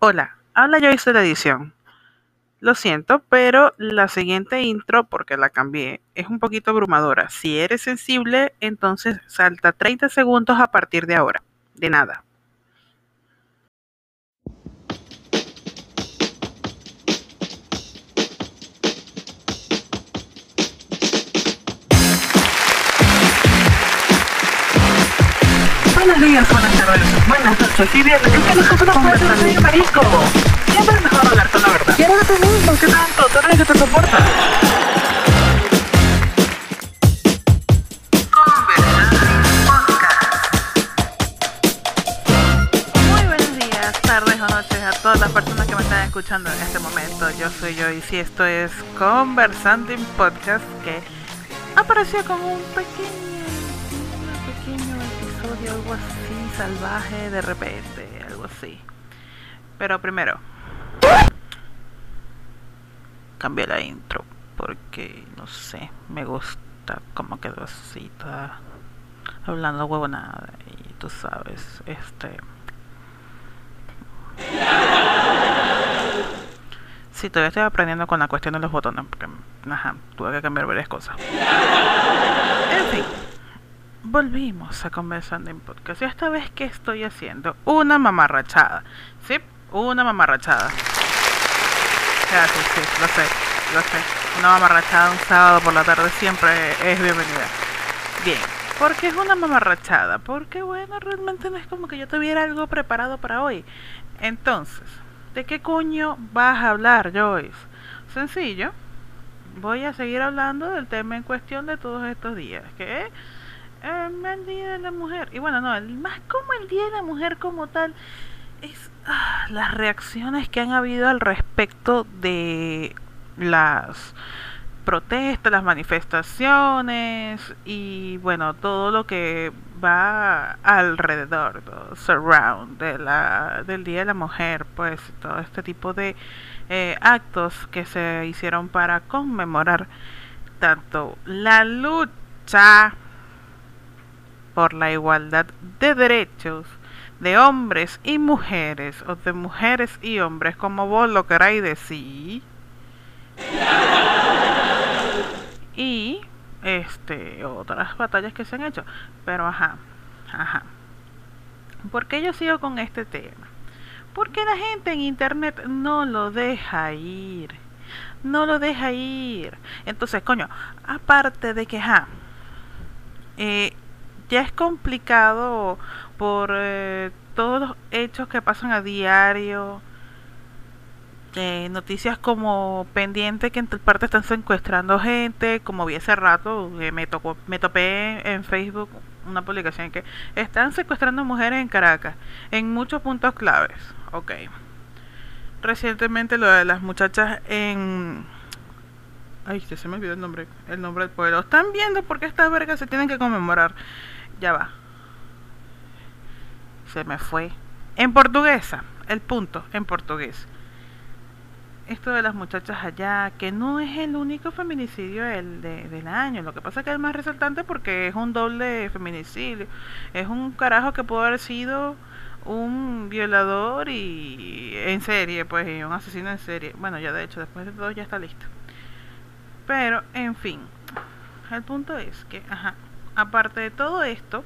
Hola, habla Joyce de la edición. Lo siento, pero la siguiente intro, porque la cambié, es un poquito abrumadora. Si eres sensible, entonces salta 30 segundos a partir de ahora. De nada. Buenos días, buenas tardes, buenas noches y a los que no puede ser marisco. Siempre es mejor hablar con la verdad. Quiero de ti mismo, ¿qué tanto? Tú eres el que te soporta. Muy buenos días, tardes o noches a todas las personas que me están escuchando en este momento. Yo soy Joyce y esto es Conversando en Podcast que apareció con pequeño, un pequeño algo así, salvaje de repente, algo así. Pero primero, cambié la intro porque no sé, me gusta cómo quedó así, toda hablando huevonada y tú sabes, este. Sí, todavía estoy aprendiendo con la cuestión de los botones, porque ajá, tuve que cambiar varias cosas. En fin, volvimos a conversando en podcast. Y esta vez, ¿qué estoy haciendo? Una mamarrachada. ¿Sí? Una mamarrachada. Sí, sí, lo sé, lo sé. Una mamarrachada un sábado por la tarde siempre es bienvenida. Bien, ¿por qué es una mamarrachada? Porque, bueno, realmente no es como que yo tuviera algo preparado para hoy. Entonces, ¿de qué coño vas a hablar, Joyce? Sencillo. Voy a seguir hablando del tema en cuestión de todos estos días, que eh, el Día de la Mujer. Y bueno, no, el, más como el Día de la Mujer como tal, es ah, las reacciones que han habido al respecto de las protestas, las manifestaciones y bueno, todo lo que va alrededor, todo surround de la, del Día de la Mujer, pues todo este tipo de eh, actos que se hicieron para conmemorar tanto la lucha por la igualdad de derechos de hombres y mujeres, o de mujeres y hombres, como vos lo queráis decir. Y este otras batallas que se han hecho. Pero ajá, ajá. ¿Por qué yo sigo con este tema? Porque la gente en internet no lo deja ir. No lo deja ir. Entonces, coño, aparte de que, ajá, eh, ya es complicado por eh, todos los hechos que pasan a diario. Eh, noticias como pendiente que en tal parte están secuestrando gente, como vi hace rato, eh, me tocó, me topé en Facebook una publicación que están secuestrando mujeres en Caracas, en muchos puntos claves. Ok. Recientemente lo de las muchachas en Ay, se me olvidó el nombre, el nombre del pueblo. Están viendo por qué estas vergas se tienen que conmemorar. Ya va. Se me fue. En portuguesa, el punto, en portugués. Esto de las muchachas allá, que no es el único feminicidio del, de, del año. Lo que pasa es que es más resaltante porque es un doble feminicidio. Es un carajo que pudo haber sido un violador y en serie, pues, y un asesino en serie. Bueno, ya de hecho, después de todo ya está listo. Pero, en fin, el punto es que, ajá, aparte de todo esto,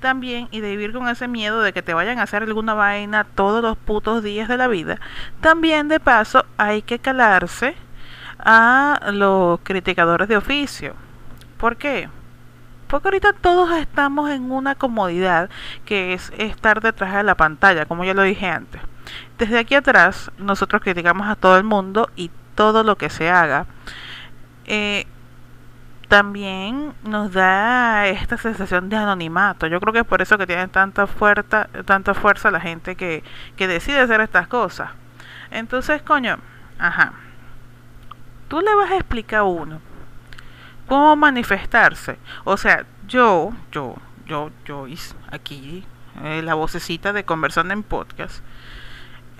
también, y de vivir con ese miedo de que te vayan a hacer alguna vaina todos los putos días de la vida, también de paso hay que calarse a los criticadores de oficio. ¿Por qué? Porque ahorita todos estamos en una comodidad que es estar detrás de la pantalla, como ya lo dije antes. Desde aquí atrás, nosotros criticamos a todo el mundo y todo lo que se haga. Eh, también nos da esta sensación de anonimato. Yo creo que es por eso que tienen tanta fuerza, tanta fuerza la gente que, que decide hacer estas cosas. Entonces, coño, ajá. Tú le vas a explicar a uno cómo manifestarse. O sea, yo, yo, yo, yo, aquí, eh, la vocecita de conversando en podcast,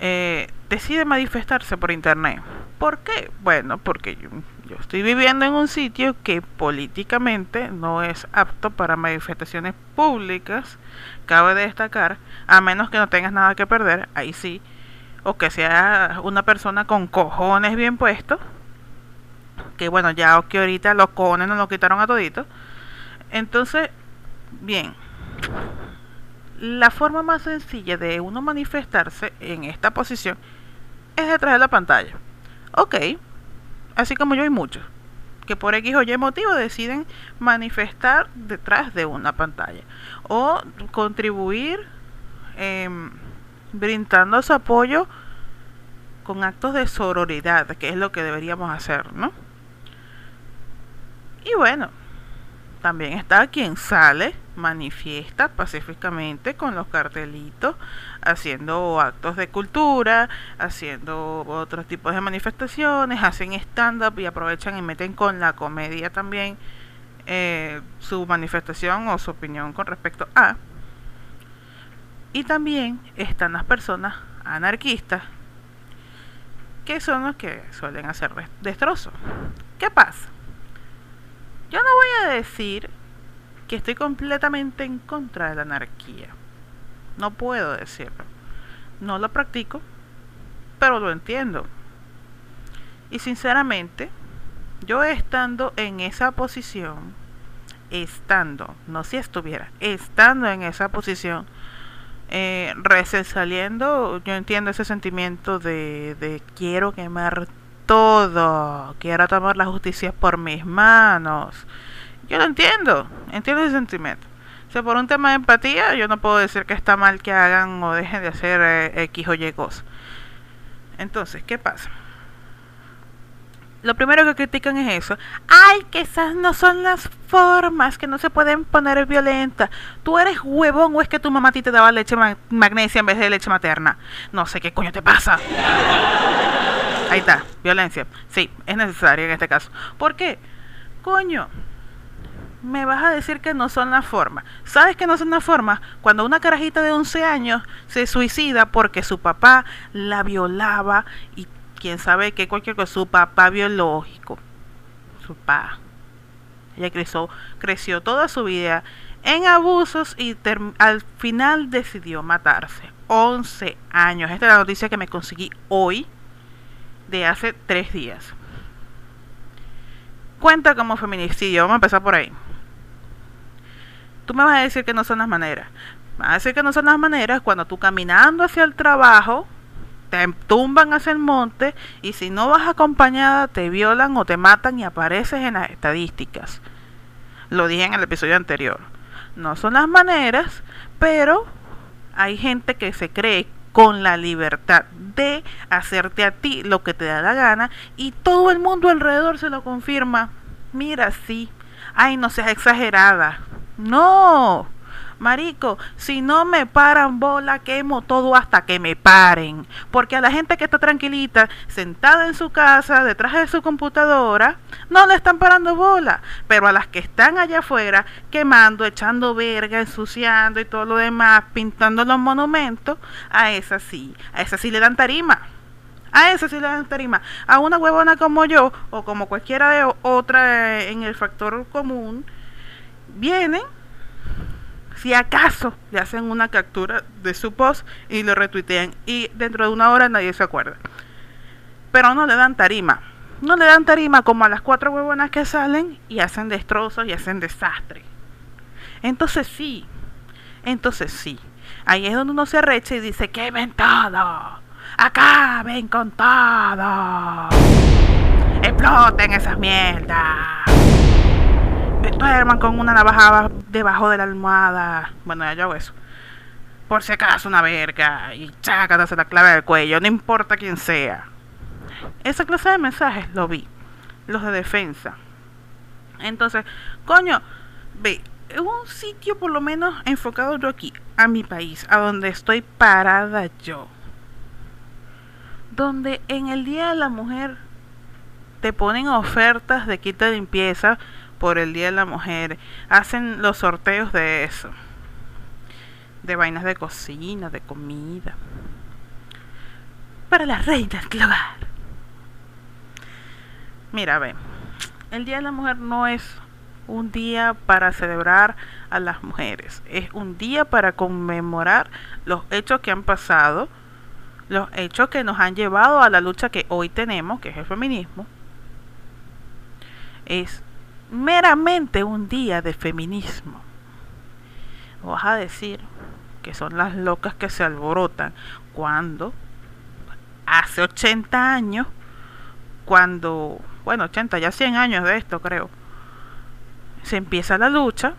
eh, decide manifestarse por internet. ¿Por qué? Bueno, porque yo, estoy viviendo en un sitio que políticamente no es apto para manifestaciones públicas, cabe destacar, a menos que no tengas nada que perder, ahí sí. o que sea una persona con cojones bien puestos, que bueno, ya que ahorita los cojones nos lo quitaron a todito. Entonces, bien, la forma más sencilla de uno manifestarse en esta posición es detrás de la pantalla. Ok, así como yo hay muchos que por X o Y motivo deciden manifestar detrás de una pantalla o contribuir em, brindando su apoyo con actos de sororidad, que es lo que deberíamos hacer, ¿no? Y bueno, también está quien sale, manifiesta pacíficamente con los cartelitos, haciendo actos de cultura, haciendo otros tipos de manifestaciones, hacen stand-up y aprovechan y meten con la comedia también eh, su manifestación o su opinión con respecto a. Y también están las personas anarquistas, que son los que suelen hacer destrozos. ¿Qué pasa? Yo no voy a decir que estoy completamente en contra de la anarquía. No puedo decirlo. No lo practico, pero lo entiendo. Y sinceramente, yo estando en esa posición, estando, no si estuviera, estando en esa posición, eh, saliendo, yo entiendo ese sentimiento de, de quiero quemar todo, quiero tomar la justicia por mis manos. Yo lo entiendo, entiendo ese sentimiento. O sea, por un tema de empatía, yo no puedo decir que está mal que hagan o dejen de hacer eh, X o Y cosas. Entonces, ¿qué pasa? Lo primero que critican es eso. Ay, que esas no son las formas, que no se pueden poner violenta. Tú eres huevón o es que tu mamá a ti te daba leche magnesia en vez de leche materna. No sé qué coño te pasa. Ahí está, violencia. Sí, es necesaria en este caso. ¿Por qué? Coño, me vas a decir que no son las formas. ¿Sabes que no son las formas? Cuando una carajita de 11 años se suicida porque su papá la violaba y quién sabe qué cualquier cosa, su papá biológico, su papá. Ella creció, creció toda su vida en abusos y al final decidió matarse. 11 años. Esta es la noticia que me conseguí hoy de hace tres días. Cuenta como feminicidio, vamos a empezar por ahí. Tú me vas a decir que no son las maneras. Me vas a decir que no son las maneras cuando tú caminando hacia el trabajo te tumban hacia el monte y si no vas acompañada te violan o te matan y apareces en las estadísticas. Lo dije en el episodio anterior. No son las maneras, pero hay gente que se cree con la libertad de hacerte a ti lo que te da la gana y todo el mundo alrededor se lo confirma. Mira, sí. Ay, no seas exagerada. No. Marico, si no me paran bola, quemo todo hasta que me paren. Porque a la gente que está tranquilita, sentada en su casa, detrás de su computadora, no le están parando bola. Pero a las que están allá afuera, quemando, echando verga, ensuciando y todo lo demás, pintando los monumentos, a esas sí, a esas sí le dan tarima. A esas sí le dan tarima. A una huevona como yo, o como cualquiera de otra en el factor común, vienen si acaso le hacen una captura de su post y lo retuitean y dentro de una hora nadie se acuerda. Pero no le dan tarima. No le dan tarima como a las cuatro huevonas que salen y hacen destrozos y hacen desastre. Entonces sí, entonces sí. Ahí es donde uno se arrecha y dice, que ven todo. Acaben con todo. Exploten esas mierdas con una navaja debajo de la almohada. Bueno, ya yo hago eso. Por si acaso una verga y chácate la clave del cuello, no importa quién sea. Esa clase de mensajes lo vi, los de defensa. Entonces, coño, ve, un sitio por lo menos enfocado yo aquí, a mi país, a donde estoy parada yo. Donde en el Día de la Mujer te ponen ofertas de quita de limpieza por el Día de la Mujer. Hacen los sorteos de eso. De vainas de cocina, de comida. Para las reinas del hogar. Mira, ve. El Día de la Mujer no es un día para celebrar a las mujeres. Es un día para conmemorar los hechos que han pasado los hechos que nos han llevado a la lucha que hoy tenemos, que es el feminismo, es meramente un día de feminismo. Vas a decir que son las locas que se alborotan cuando hace 80 años, cuando, bueno, 80, ya 100 años de esto creo, se empieza la lucha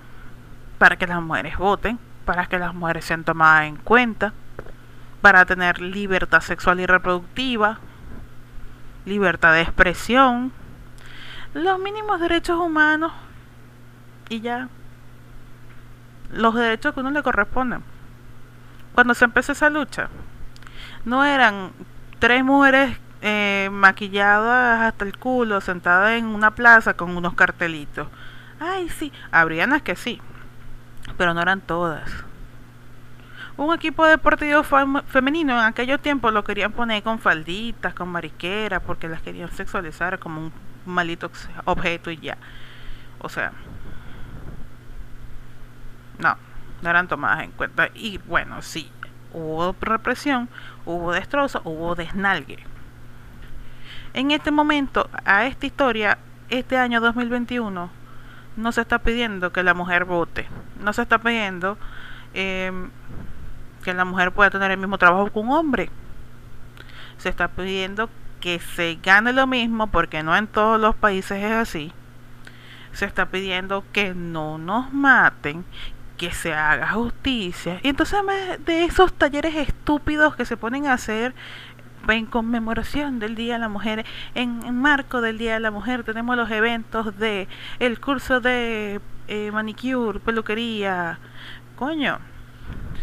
para que las mujeres voten, para que las mujeres sean tomadas en cuenta, para tener libertad sexual y reproductiva, libertad de expresión, los mínimos derechos humanos y ya los derechos que uno le corresponden. Cuando se empezó esa lucha, no eran tres mujeres eh, maquilladas hasta el culo, sentadas en una plaza con unos cartelitos. Ay, sí, habrían las que sí, pero no eran todas. Un equipo deportivo femenino en aquellos tiempos lo querían poner con falditas, con mariqueras, porque las querían sexualizar como un malito objeto y ya. O sea, no, no eran tomadas en cuenta. Y bueno, sí, hubo represión, hubo destrozo, hubo desnalgue. En este momento, a esta historia, este año 2021, no se está pidiendo que la mujer vote, no se está pidiendo em, que la mujer pueda tener el mismo trabajo que un hombre. Se está pidiendo que se gane lo mismo, porque no en todos los países es así. Se está pidiendo que no nos maten, que se haga justicia. Y entonces de esos talleres estúpidos que se ponen a hacer en conmemoración del Día de la Mujer, en, marco del Día de la Mujer tenemos los eventos de el curso de eh, manicure, peluquería. Coño,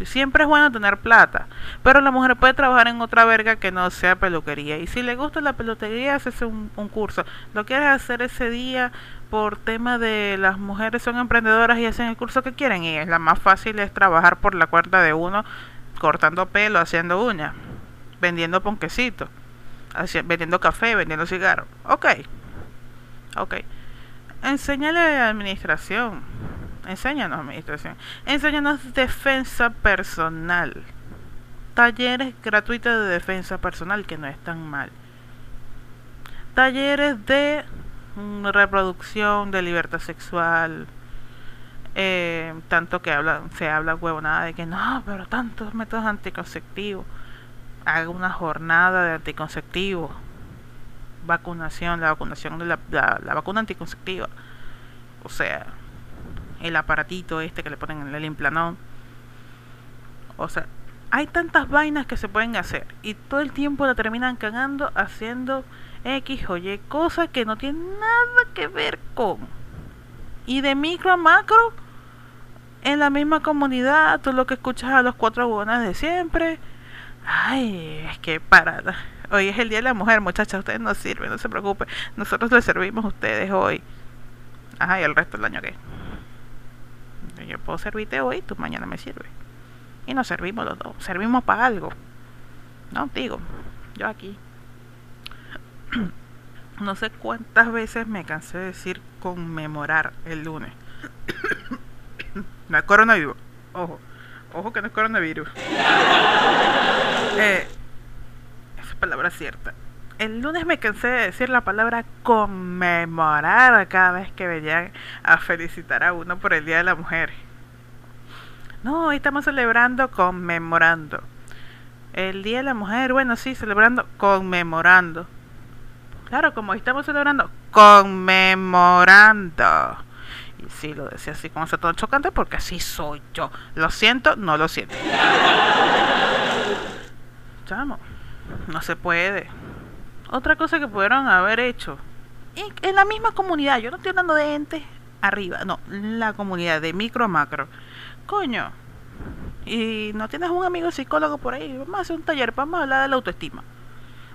siempre es bueno tener plata, pero la mujer puede trabajar en otra verga que no sea peluquería. Y si le gusta la peluquería, hace un, un curso. Lo quieres hacer ese día por tema de las mujeres son emprendedoras y hacen el curso que quieren. Y es la más fácil es trabajar por la cuerda de uno, cortando pelo, haciendo uñas, vendiendo ponquecitos, vendiendo café, vendiendo cigarros. Ok, ok. Enséñale administración Enséñanos administración. Enséñanos defensa personal. Talleres gratuitos de defensa personal, que no es tan mal. Talleres de mm, reproducción, de libertad sexual. Eh, tanto que habla, se habla huevonada de que no, pero tantos métodos anticonceptivos. Haga una jornada de anticonceptivos. Vacunación, la vacunación la vacuna anticonceptiva. O sea, el aparatito este que le ponen en el implanón. O sea, hay tantas vainas que se pueden hacer y todo el tiempo la terminan cagando haciendo X o Y cosas que no tienen nada que ver con. Y de micro a macro, en la misma comunidad, tú lo que escuchas a los cuatro buenas de siempre. Ay, es que para. Hoy es el Día de la Mujer, muchachas, ustedes no sirven, no se preocupen. Nosotros les servimos a ustedes hoy. Ajá, y el resto del año que yo puedo servirte hoy, tú mañana me sirves. Y nos servimos los dos, servimos para algo. No, digo, yo aquí. no sé cuántas veces me cansé de decir conmemorar el lunes. no es coronavirus. Ojo, ojo que no es coronavirus. eh, esa palabra cierta el lunes me cansé de decir la palabra conmemorar cada vez que venían a felicitar a uno por el Día de la Mujer. No, hoy estamos celebrando conmemorando. El Día de la Mujer, bueno, sí, celebrando, conmemorando. Claro, como hoy estamos celebrando, conmemorando. Y sí, lo decía así como se todo chocante porque así soy yo. Lo siento, no lo siento. Chamo, no se puede otra cosa que pudieron haber hecho en, la misma comunidad, yo no estoy hablando de entes arriba, no, la comunidad de micro macro. Coño, y no tienes un amigo psicólogo por ahí, vamos a hacer un taller, vamos a hablar de la autoestima.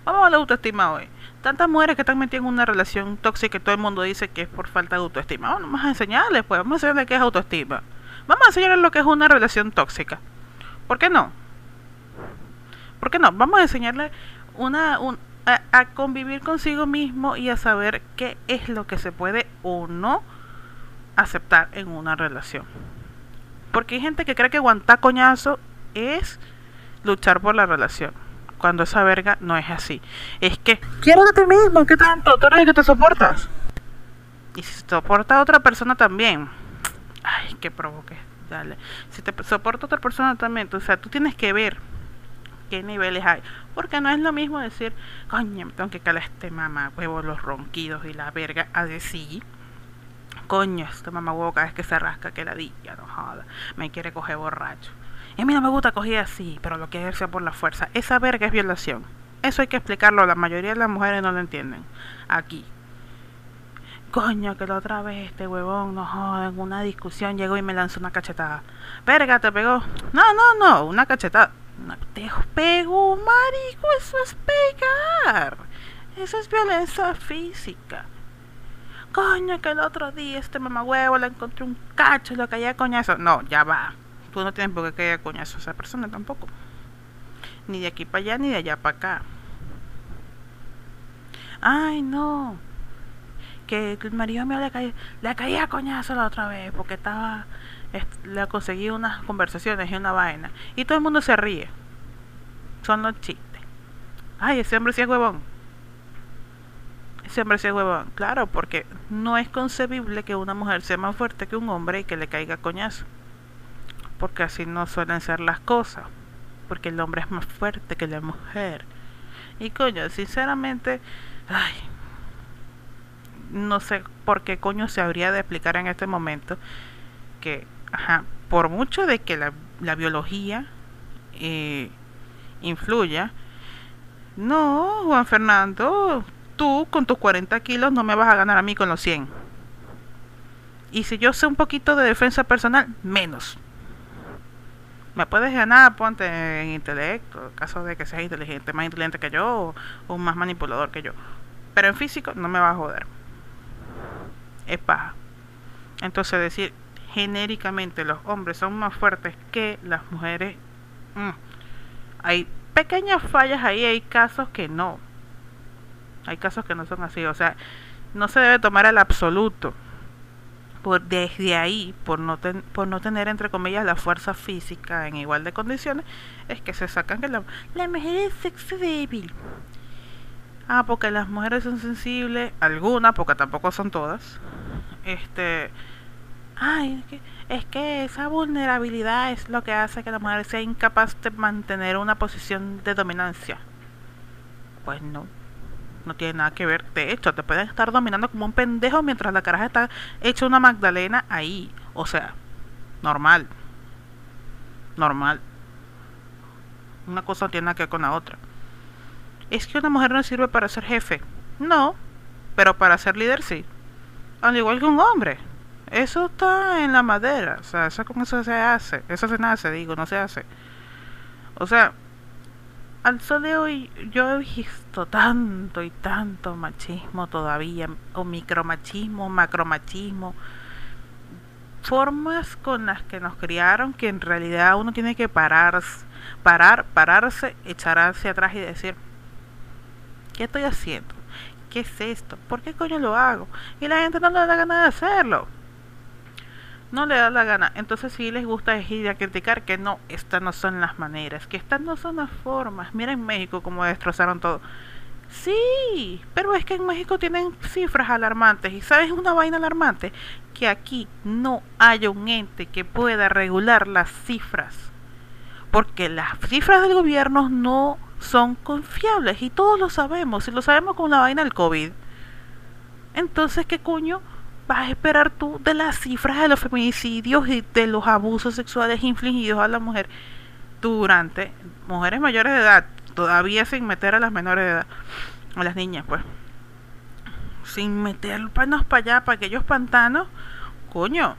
Vamos a hablar de autoestima hoy. Tantas mujeres que están metidas en una relación tóxica que todo el mundo dice que es por falta de autoestima. Vamos a enseñarles, pues, vamos a enseñarles qué es autoestima. Vamos a enseñarles lo que es una relación tóxica. ¿Por qué no? ¿Por qué no? Vamos a enseñarles una, un, a, convivir consigo mismo y a saber qué es lo que se puede o no aceptar en una relación. Porque hay gente que cree que aguantar coñazo es luchar por la relación. cuando esa verga no es así. Es que quiero de ti mismo, ¿qué tanto? Tú eres el que te soportas. Y si soporta a otra persona también. Ay, que provoque. Dale. Si te soporta a otra persona también, o sea, tú tienes que ver qué niveles hay. Porque no es lo mismo decir, coño, me tengo que calar este mamá huevo, los ronquidos y la verga, a decir, coño, este mamá huevo cada vez que se rasca, que la dilla, no joda, me quiere coger borracho. Y a mí no me gusta coger así, pero lo que sea por la fuerza. Esa verga es violación. Eso hay que explicarlo, la mayoría de las mujeres no lo entienden. Aquí. Coño, que la otra vez este huevón, no joda, en una discusión llegó y me lanzó una cachetada. Verga, te pegó. No, no, no, una cachetada. Te pegó, marico, eso es pegar. Eso es violencia física. Coño, que el otro día este huevo le encontré un cacho y lo caía coñazo. No, ya va. Tú no tienes por qué caer coñazo a esa persona tampoco. Ni de aquí para allá, ni de allá para acá. Ay, no. Que el marido mío le caía, le caía coñazo la otra vez porque estaba. Le conseguí unas conversaciones y una vaina. Y todo el mundo se ríe. Son los chistes. Ay, ese hombre sí es huevón. Ese hombre sí es huevón. Claro, porque no es concebible que una mujer sea más fuerte que un hombre y que le caiga coñazo porque así no suelen ser las cosas, porque el hombre es más fuerte que la mujer. Y coño, sinceramente, ay, no sé por qué coño se habría de explicar en este momento que, ajá, por mucho de que la, la biología eh, influya, no, Juan Fernando, tú con tus 40 kilos no me vas a ganar a mí con los 100. Y si yo sé un poquito de defensa personal, menos me puedes ganar, ponte en intelecto, en caso de que seas inteligente, más inteligente que yo o, más manipulador que yo. Pero en físico no me va a joder. Es paja. Entonces decir genéricamente los hombres son más fuertes que las mujeres, mm, hay pequeñas fallas ahí, hay casos que no. Hay casos que no son así, o sea, no se debe tomar el absoluto por desde ahí, por no, por no tener, entre comillas, la fuerza física en igual de condiciones, es que se sacan que la, la mujer es sexo débil. Ah, porque las mujeres son sensibles, algunas, porque tampoco son todas. Este, ay, es que, es que esa vulnerabilidad es lo que hace que la mujer sea incapaz de mantener una posición de dominancia. Pues no no tiene nada que ver. De hecho, te pueden estar dominando como un pendejo mientras la caraja está hecha una magdalena ahí. O sea, normal. Normal. Una cosa no tiene nada que ver con la otra. Es que una mujer no sirve para ser jefe. No, pero para ser líder sí. Al igual que un hombre. Eso está en la madera. O sea, eso con eso se hace. Eso se nace, digo, no se hace. O sea, al sol de hoy yo he visto tanto y tanto machismo todavía, o micromachismo, macromachismo, formas con las que nos criaron que en realidad uno tiene que parar, parar, pararse, echar hacia atrás y decir, ¿qué estoy haciendo? ¿Qué es esto? ¿Por qué coño lo hago? Y la gente no le da ganas de hacerlo no le da la gana. Entonces sí les gusta ir a criticar que no, estas no son las maneras, que estas no son las formas. Mira en México cómo destrozaron todo. Sí, pero es que en México tienen cifras alarmantes. ¿Y sabes una vaina alarmante? Que aquí no hay un ente que pueda regular las cifras. Porque las cifras del gobierno no son confiables y todos lo sabemos. Y lo sabemos con la vaina del COVID. Entonces, ¿qué coño? Vas a esperar tú de las cifras de los feminicidios y de los abusos sexuales infligidos a la mujer durante mujeres mayores de edad, todavía sin meter a las menores de edad, a las niñas, pues, sin meter panos para allá, para aquellos pantanos, coño,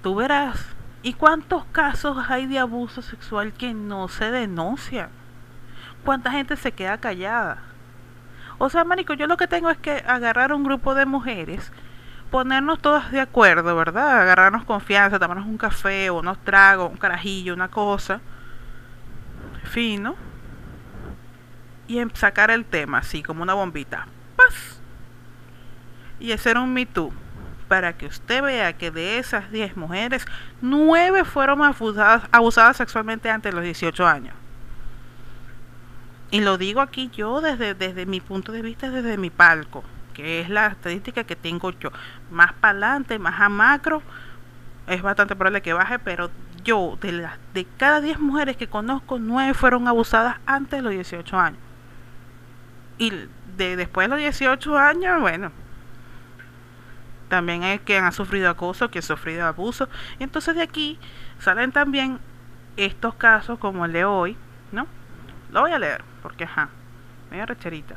tú verás. ¿Y cuántos casos hay de abuso sexual que no se denuncian? ¿Cuánta gente se queda callada? O sea, marico, yo lo que tengo es que agarrar un grupo de mujeres, ponernos todas de acuerdo, ¿verdad? Agarrarnos confianza, tomarnos un café o unos tragos, un carajillo, una cosa, fino, y em, sacar el tema así como una bombita. ¡Paz! Y hacer un Me Too para que usted vea que de esas 10 mujeres, 9 fueron abusadas, sexualmente antes de los 18 años. Y lo digo aquí yo desde, desde mi punto de vista, desde mi palco, que es la estadística que tengo yo. Más para adelante, más a macro, es bastante probable que baje, pero yo, de, las de cada 10 mujeres que conozco, 9 fueron abusadas antes de los 18 años. Y de después de los 18 años, bueno, también hay quien ha sufrido acoso, quien ha sufrido abuso. Y entonces de aquí salen también estos casos como el de hoy, Lo voy a leer, porque ajá, medio recherita.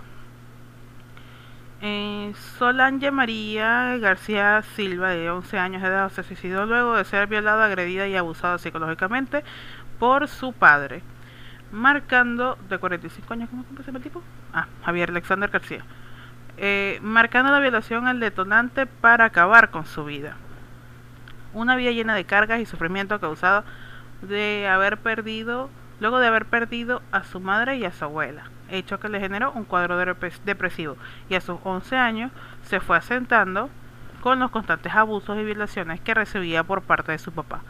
Eh, Solange María García Silva, de 11 años de edad, se suicidó luego de ser violada, agredida y abusada psicológicamente por su padre, marcando, de 45 años, ¿cómo se llama el tipo? Ah, Javier Alexander García, eh, marcando la violación al detonante para acabar con su vida. Una vida llena de cargas y sufrimiento causado de haber perdido, luego de haber perdido a su madre y a su abuela hecho que le generó un cuadro depresivo y a sus 11 años se fue asentando con los constantes abusos y violaciones que recibía por parte de su papá.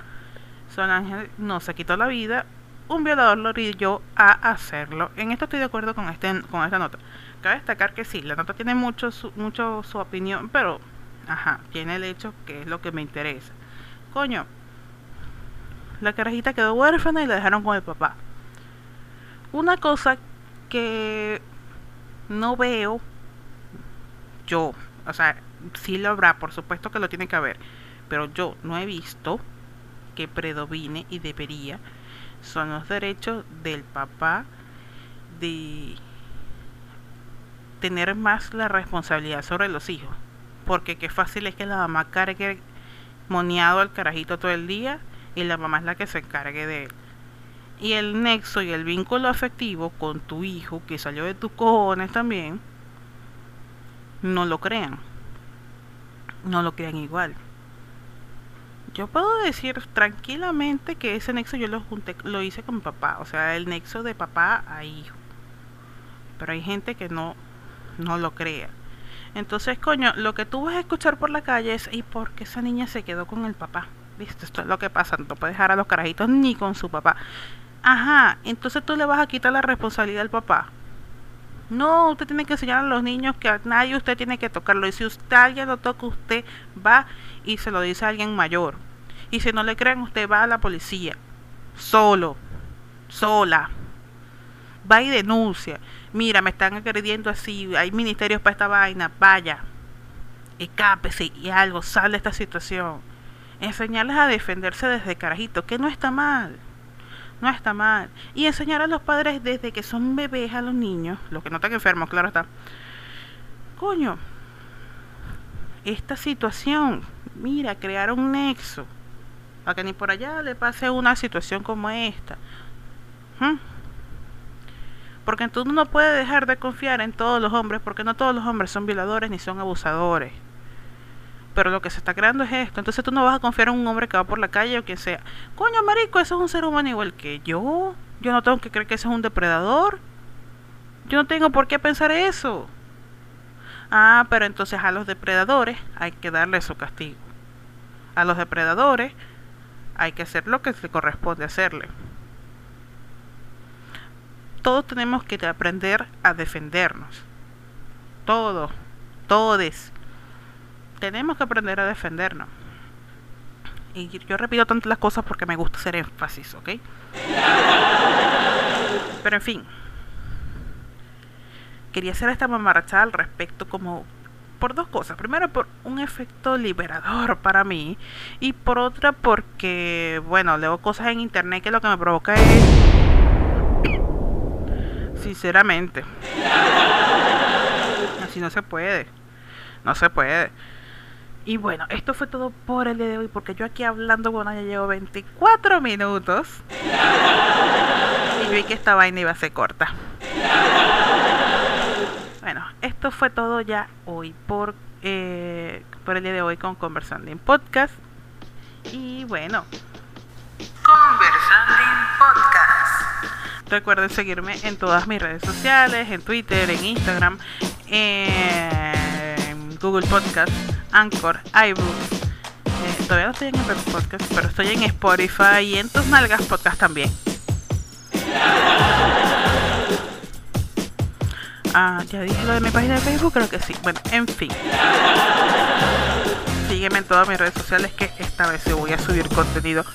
Son Ángel no se quitó la vida, un violador lo orilló a hacerlo. En esto estoy de acuerdo con, este, con esta nota. Cabe destacar que sí, la nota tiene mucho su, mucho su opinión, pero ajá, tiene el hecho que es lo que me interesa. Coño, la carajita quedó huérfana y la dejaron con el papá. Una cosa que no veo yo, o sea, sí lo habrá, por supuesto que lo tiene que haber, pero yo no he visto que predomine y debería son los derechos del papá de tener más la responsabilidad sobre los hijos. Porque qué fácil es que la mamá cargue moniado al carajito todo el día y la mamá es la que se encargue de él y el nexo y el vínculo afectivo con tu hijo que salió de tus cojones también, no lo crean. No lo crean igual. Yo puedo decir tranquilamente que ese nexo yo lo junté, lo hice con mi papá, o sea, el nexo de papá a hijo. Pero hay gente que no, no lo crea. Entonces, coño, lo que tú vas a escuchar por la calle es, ¿y por qué esa niña se quedó con el papá? Esto es lo que pasa, no puede dejar a los carajitos ni con su papá. Ajá, entonces tú le vas a quitar la responsabilidad al papá. No, usted tiene que enseñar a los niños que a nadie usted tiene que tocarlo. Y si usted alguien lo toca, usted va y se lo dice a alguien mayor. Y si no le creen, usted va a la policía. Solo. Sola. Va y denuncia. Mira, me están agrediendo así. Hay ministerios para esta vaina. Vaya. Escápese y algo. Sale de esta situación. Enseñarles a defenderse desde carajito. Que no está mal no está mal. Y enseñar a los padres desde que son bebés a los niños, los que no están enfermos, claro está. Coño, esta situación, mira, crear un nexo, para que ni por allá le pase una situación como esta. ¿Mm? Porque tú no puedes dejar de confiar en todos los hombres, porque no todos los hombres son violadores ni son abusadores pero lo que se está creando es esto. Entonces tú no vas a confiar en un hombre que va por la calle o quien sea. Coño, marico, eso es un ser humano igual que yo. Yo no tengo que creer que ese es un depredador. Yo no tengo por qué pensar eso. Ah, pero entonces a los depredadores hay que darle su castigo. A los depredadores hay que hacer lo que se corresponde hacerle. Todos tenemos que aprender a defendernos. Todos, todes tenemos que aprender a defendernos. Y yo repito tantas las cosas porque me gusta hacer énfasis, ¿ok? Pero en fin. Quería hacer esta mamarrachada al respecto como por dos cosas. Primero por un efecto liberador para mí. Y por otra porque, bueno, leo cosas en internet que lo que me provoca es... Sinceramente. Así no se puede. No se puede. Y bueno, esto fue todo por el día de hoy, porque yo aquí hablando, bueno, ya llevo 24 minutos. Y vi que esta vaina iba a ser corta. Bueno, esto fue todo ya hoy por, eh, por el día de hoy con Conversando en Podcast. Y bueno, Conversando en Podcast. Recuerden seguirme en todas mis redes sociales, en Twitter, en Instagram, en Google Podcast Anchor, iBooks. Eh, todavía no estoy en Apple Podcast, pero estoy en Spotify y en tus nalgas podcast también. Ah, ya dije lo de mi página de Facebook, creo que sí. Bueno, en fin. Sígueme en todas mis redes sociales que esta vez se voy a subir contenido.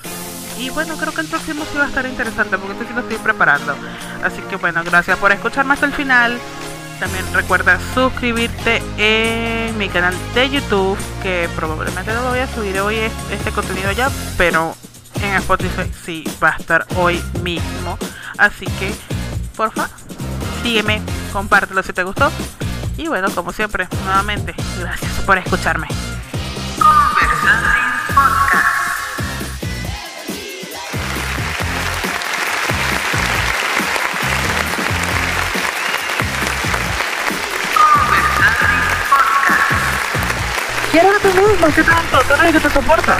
Y bueno, creo que el próximo sí va a estar interesante porque este sí lo estoy preparando. Así que bueno, gracias por escucharme hasta el final. También recuerda suscribirte en mi canal de YouTube, que probablemente no lo voy a subir hoy este contenido ya, pero en Spotify sí va a estar hoy mismo. Así que, porfa, sígueme, compártelo si te gustó. Y bueno, como siempre, nuevamente, gracias por escucharme. Quiero a ti mismo, ¿qué tanto? Tú el que te soporta.